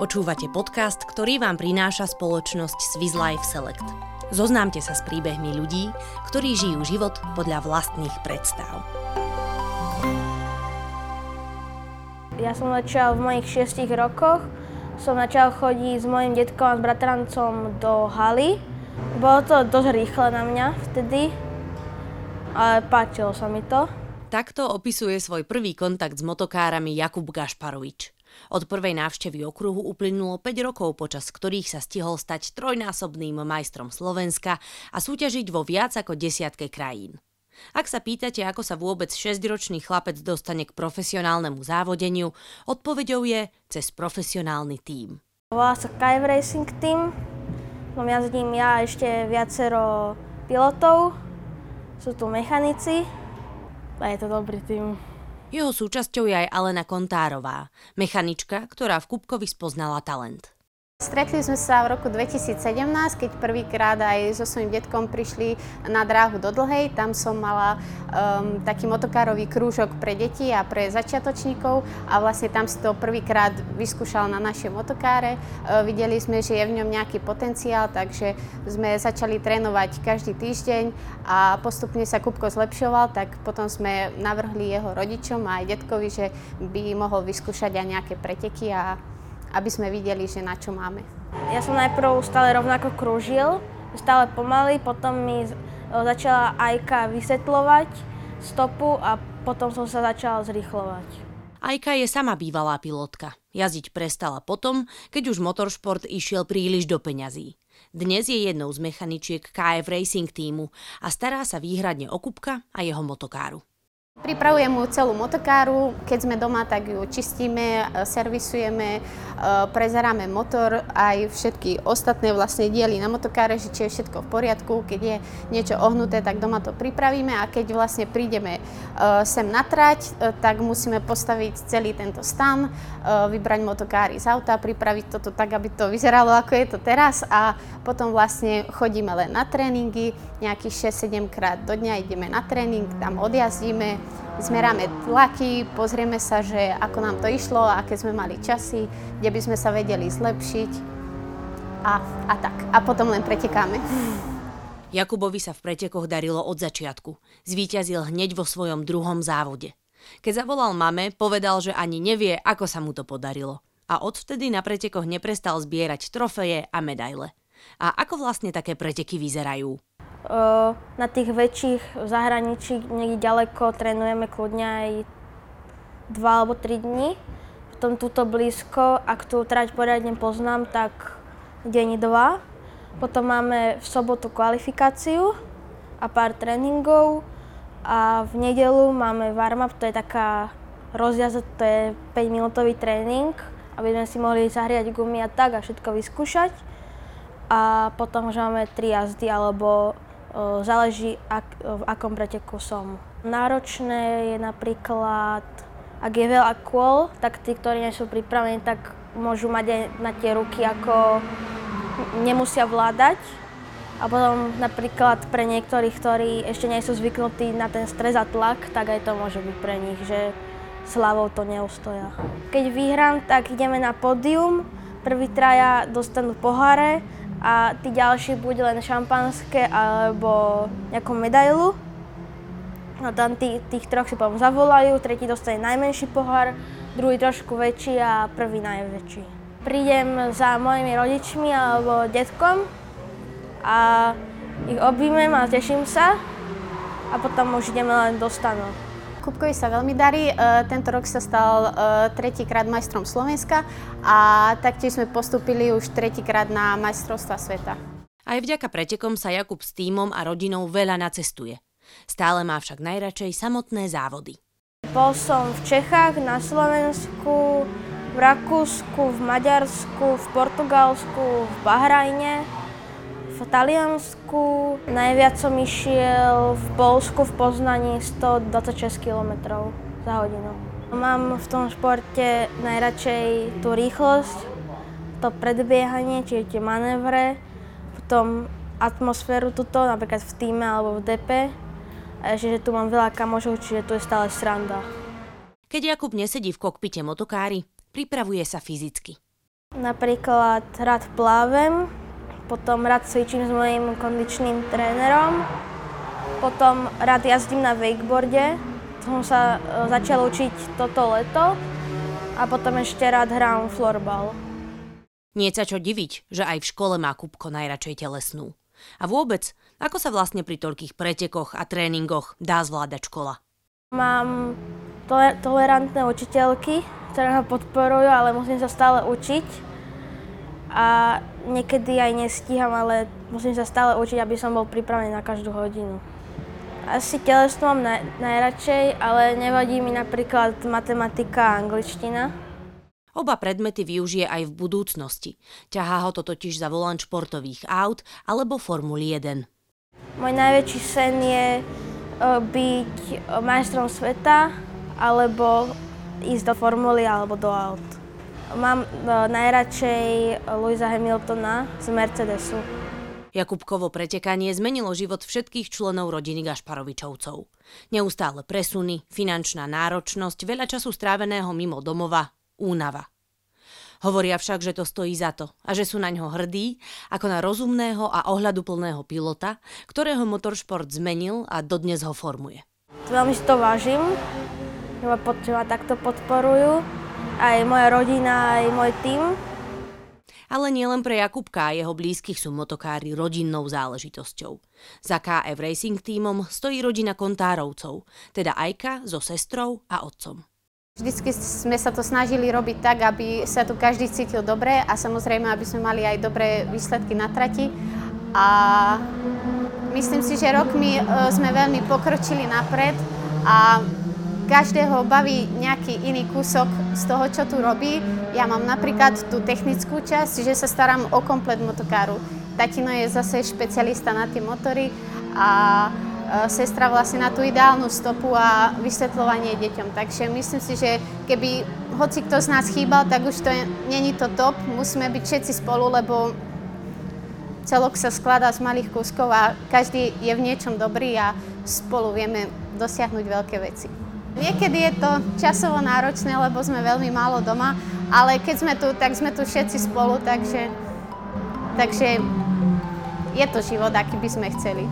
Počúvate podcast, ktorý vám prináša spoločnosť Swiss Life Select. Zoznámte sa s príbehmi ľudí, ktorí žijú život podľa vlastných predstav. Ja som začal v mojich šiestich rokoch. Som začal chodiť s mojim detkom a s bratrancom do haly. Bolo to dosť rýchle na mňa vtedy, ale páčilo sa mi to. Takto opisuje svoj prvý kontakt s motokárami Jakub Gašparovič. Od prvej návštevy okruhu uplynulo 5 rokov, počas ktorých sa stihol stať trojnásobným majstrom Slovenska a súťažiť vo viac ako desiatke krajín. Ak sa pýtate, ako sa vôbec 6-ročný chlapec dostane k profesionálnemu závodeniu, odpoveďou je cez profesionálny tím. Volá sa Kyve Racing Team. Mám jazdím ja a ešte viacero pilotov. Sú tu mechanici a je to dobrý tým. Jeho súčasťou je aj Alena Kontárová, mechanička, ktorá v Kupkovi spoznala talent. Stretli sme sa v roku 2017, keď prvýkrát aj so svojím detkom prišli na dráhu do Dlhej. Tam som mala um, taký motokárový krúžok pre deti a pre začiatočníkov a vlastne tam si to prvýkrát vyskúšal na našej motokáre. Uh, videli sme, že je v ňom nejaký potenciál, takže sme začali trénovať každý týždeň a postupne sa Kupko zlepšoval, tak potom sme navrhli jeho rodičom a aj detkovi, že by mohol vyskúšať aj nejaké preteky a aby sme videli, že na čo máme. Ja som najprv stále rovnako krúžil, stále pomaly, potom mi začala Ajka vysvetľovať stopu a potom som sa začala zrýchlovať. Ajka je sama bývalá pilotka. Jazdiť prestala potom, keď už motoršport išiel príliš do peňazí. Dnes je jednou z mechaničiek KF Racing týmu a stará sa výhradne o Kupka a jeho motokáru. Pripravujem mu celú motokáru, keď sme doma, tak ju čistíme, e, servisujeme, e, prezeráme motor, aj všetky ostatné vlastne diely na motokáre, že či je všetko v poriadku, keď je niečo ohnuté, tak doma to pripravíme. A keď vlastne prídeme e, sem na trať, tak musíme postaviť celý tento stan, vybrať motokáry z auta, pripraviť toto tak, aby to vyzeralo ako je to teraz. A potom vlastne chodíme len na tréningy, nejakých 6-7 krát do dňa ideme na tréning, tam odjazdíme, zmeráme tlaky, pozrieme sa, že ako nám to išlo, aké sme mali časy, kde by sme sa vedeli zlepšiť a, a tak. A potom len pretekáme. Jakubovi sa v pretekoch darilo od začiatku. Zvíťazil hneď vo svojom druhom závode. Keď zavolal mame, povedal, že ani nevie, ako sa mu to podarilo. A odvtedy na pretekoch neprestal zbierať trofeje a medaile. A ako vlastne také preteky vyzerajú? Na tých väčších v zahraničí, niekde ďaleko, trénujeme kľudne aj 2 alebo 3 dní. Potom túto blízko, ak tú trať poriadne poznám, tak deň 2. Potom máme v sobotu kvalifikáciu a pár tréningov. A v nedelu máme warm-up, to je taká rozjazd, to je 5 minútový tréning, aby sme si mohli zahriať gumy a tak a všetko vyskúšať. A potom už máme 3 jazdy alebo záleží, ak, v akom preteku som. Náročné je napríklad, ak je veľa kôl, tak tí, ktorí nie sú pripravení, tak môžu mať aj na tie ruky, ako nemusia vládať. A potom napríklad pre niektorých, ktorí ešte nie sú zvyknutí na ten stres a tlak, tak aj to môže byť pre nich, že slavou to neustoja. Keď vyhrám, tak ideme na pódium, prvý traja dostanú poháre a tí ďalší buď len šampanské alebo nejakú medailu. A tam tí, tých troch si potom zavolajú, tretí dostane najmenší pohár, druhý trošku väčší a prvý najväčší. Prídem za mojimi rodičmi alebo detkom a ich objímem a teším sa a potom už ideme len do stanov. Kupkovi sa veľmi darí. E, tento rok sa stal e, tretíkrát majstrom Slovenska a taktiež sme postupili už tretíkrát na majstrovstva sveta. Aj vďaka pretekom sa Jakub s týmom a rodinou veľa nacestuje. Stále má však najradšej samotné závody. Bol som v Čechách, na Slovensku, v Rakúsku, v Maďarsku, v Portugalsku, v Bahrajne, v Taliansku, najviac som išiel v Polsku, v Poznaní 126 km za hodinu. Mám v tom športe najradšej tú rýchlosť, to predbiehanie, čiže tie manévre, potom atmosféru tuto, napríklad v týme alebo v DP, a že tu mám veľa kamošov, čiže tu je stále sranda. Keď Jakub nesedí v kokpite motokári, pripravuje sa fyzicky. Napríklad rád plávem, potom rád cvičím s mojím kondičným trénerom, potom rád jazdím na wakeboarde, som sa e, začal učiť toto leto a potom ešte rád hrám florbal. Nie sa čo diviť, že aj v škole má Kupko najradšej telesnú. A vôbec, ako sa vlastne pri toľkých pretekoch a tréningoch dá zvládať škola? Mám tole- tolerantné učiteľky, ktoré ma podporujú, ale musím sa stále učiť. A niekedy aj nestíham, ale musím sa stále učiť, aby som bol pripravený na každú hodinu. Asi telesnú mám naj- najradšej, ale nevadí mi napríklad matematika a angličtina. Oba predmety využije aj v budúcnosti. Ťahá ho to totiž za volant športových aut alebo Formuly 1. Môj najväčší sen je e, byť majstrom sveta alebo ísť do formuly alebo do aut. Mám e, najradšej Louisa Hamiltona z Mercedesu. Jakubkovo pretekanie zmenilo život všetkých členov rodiny Gašparovičovcov. Neustále presuny, finančná náročnosť, veľa času stráveného mimo domova, únava. Hovoria však, že to stojí za to a že sú na ňo hrdí ako na rozumného a ohľaduplného pilota, ktorého motoršport zmenil a dodnes ho formuje. Veľmi si to vážim, že ma takto podporujú. Aj moja rodina, aj môj tým. Ale nielen pre Jakubka a jeho blízkych sú motokári rodinnou záležitosťou. Za KF Racing tímom stojí rodina Kontárovcov, teda Ajka so sestrou a otcom. Vždycky sme sa to snažili robiť tak, aby sa tu každý cítil dobre a samozrejme, aby sme mali aj dobré výsledky na trati. A myslím si, že rokmi e, sme veľmi pokročili napred a každého baví nejaký iný kúsok z toho, čo tu robí. Ja mám napríklad tú technickú časť, že sa starám o komplet motokáru. Tatino je zase špecialista na tie motory a e, sestra vlastne na tú ideálnu stopu a vysvetľovanie deťom. Takže myslím si, že keby hoci kto z nás chýbal, tak už to není to top. Musíme byť všetci spolu, lebo celok sa skladá z malých kúskov a každý je v niečom dobrý a spolu vieme dosiahnuť veľké veci. Niekedy je to časovo náročné, lebo sme veľmi málo doma, ale keď sme tu, tak sme tu všetci spolu, takže, takže je to život, aký by sme chceli.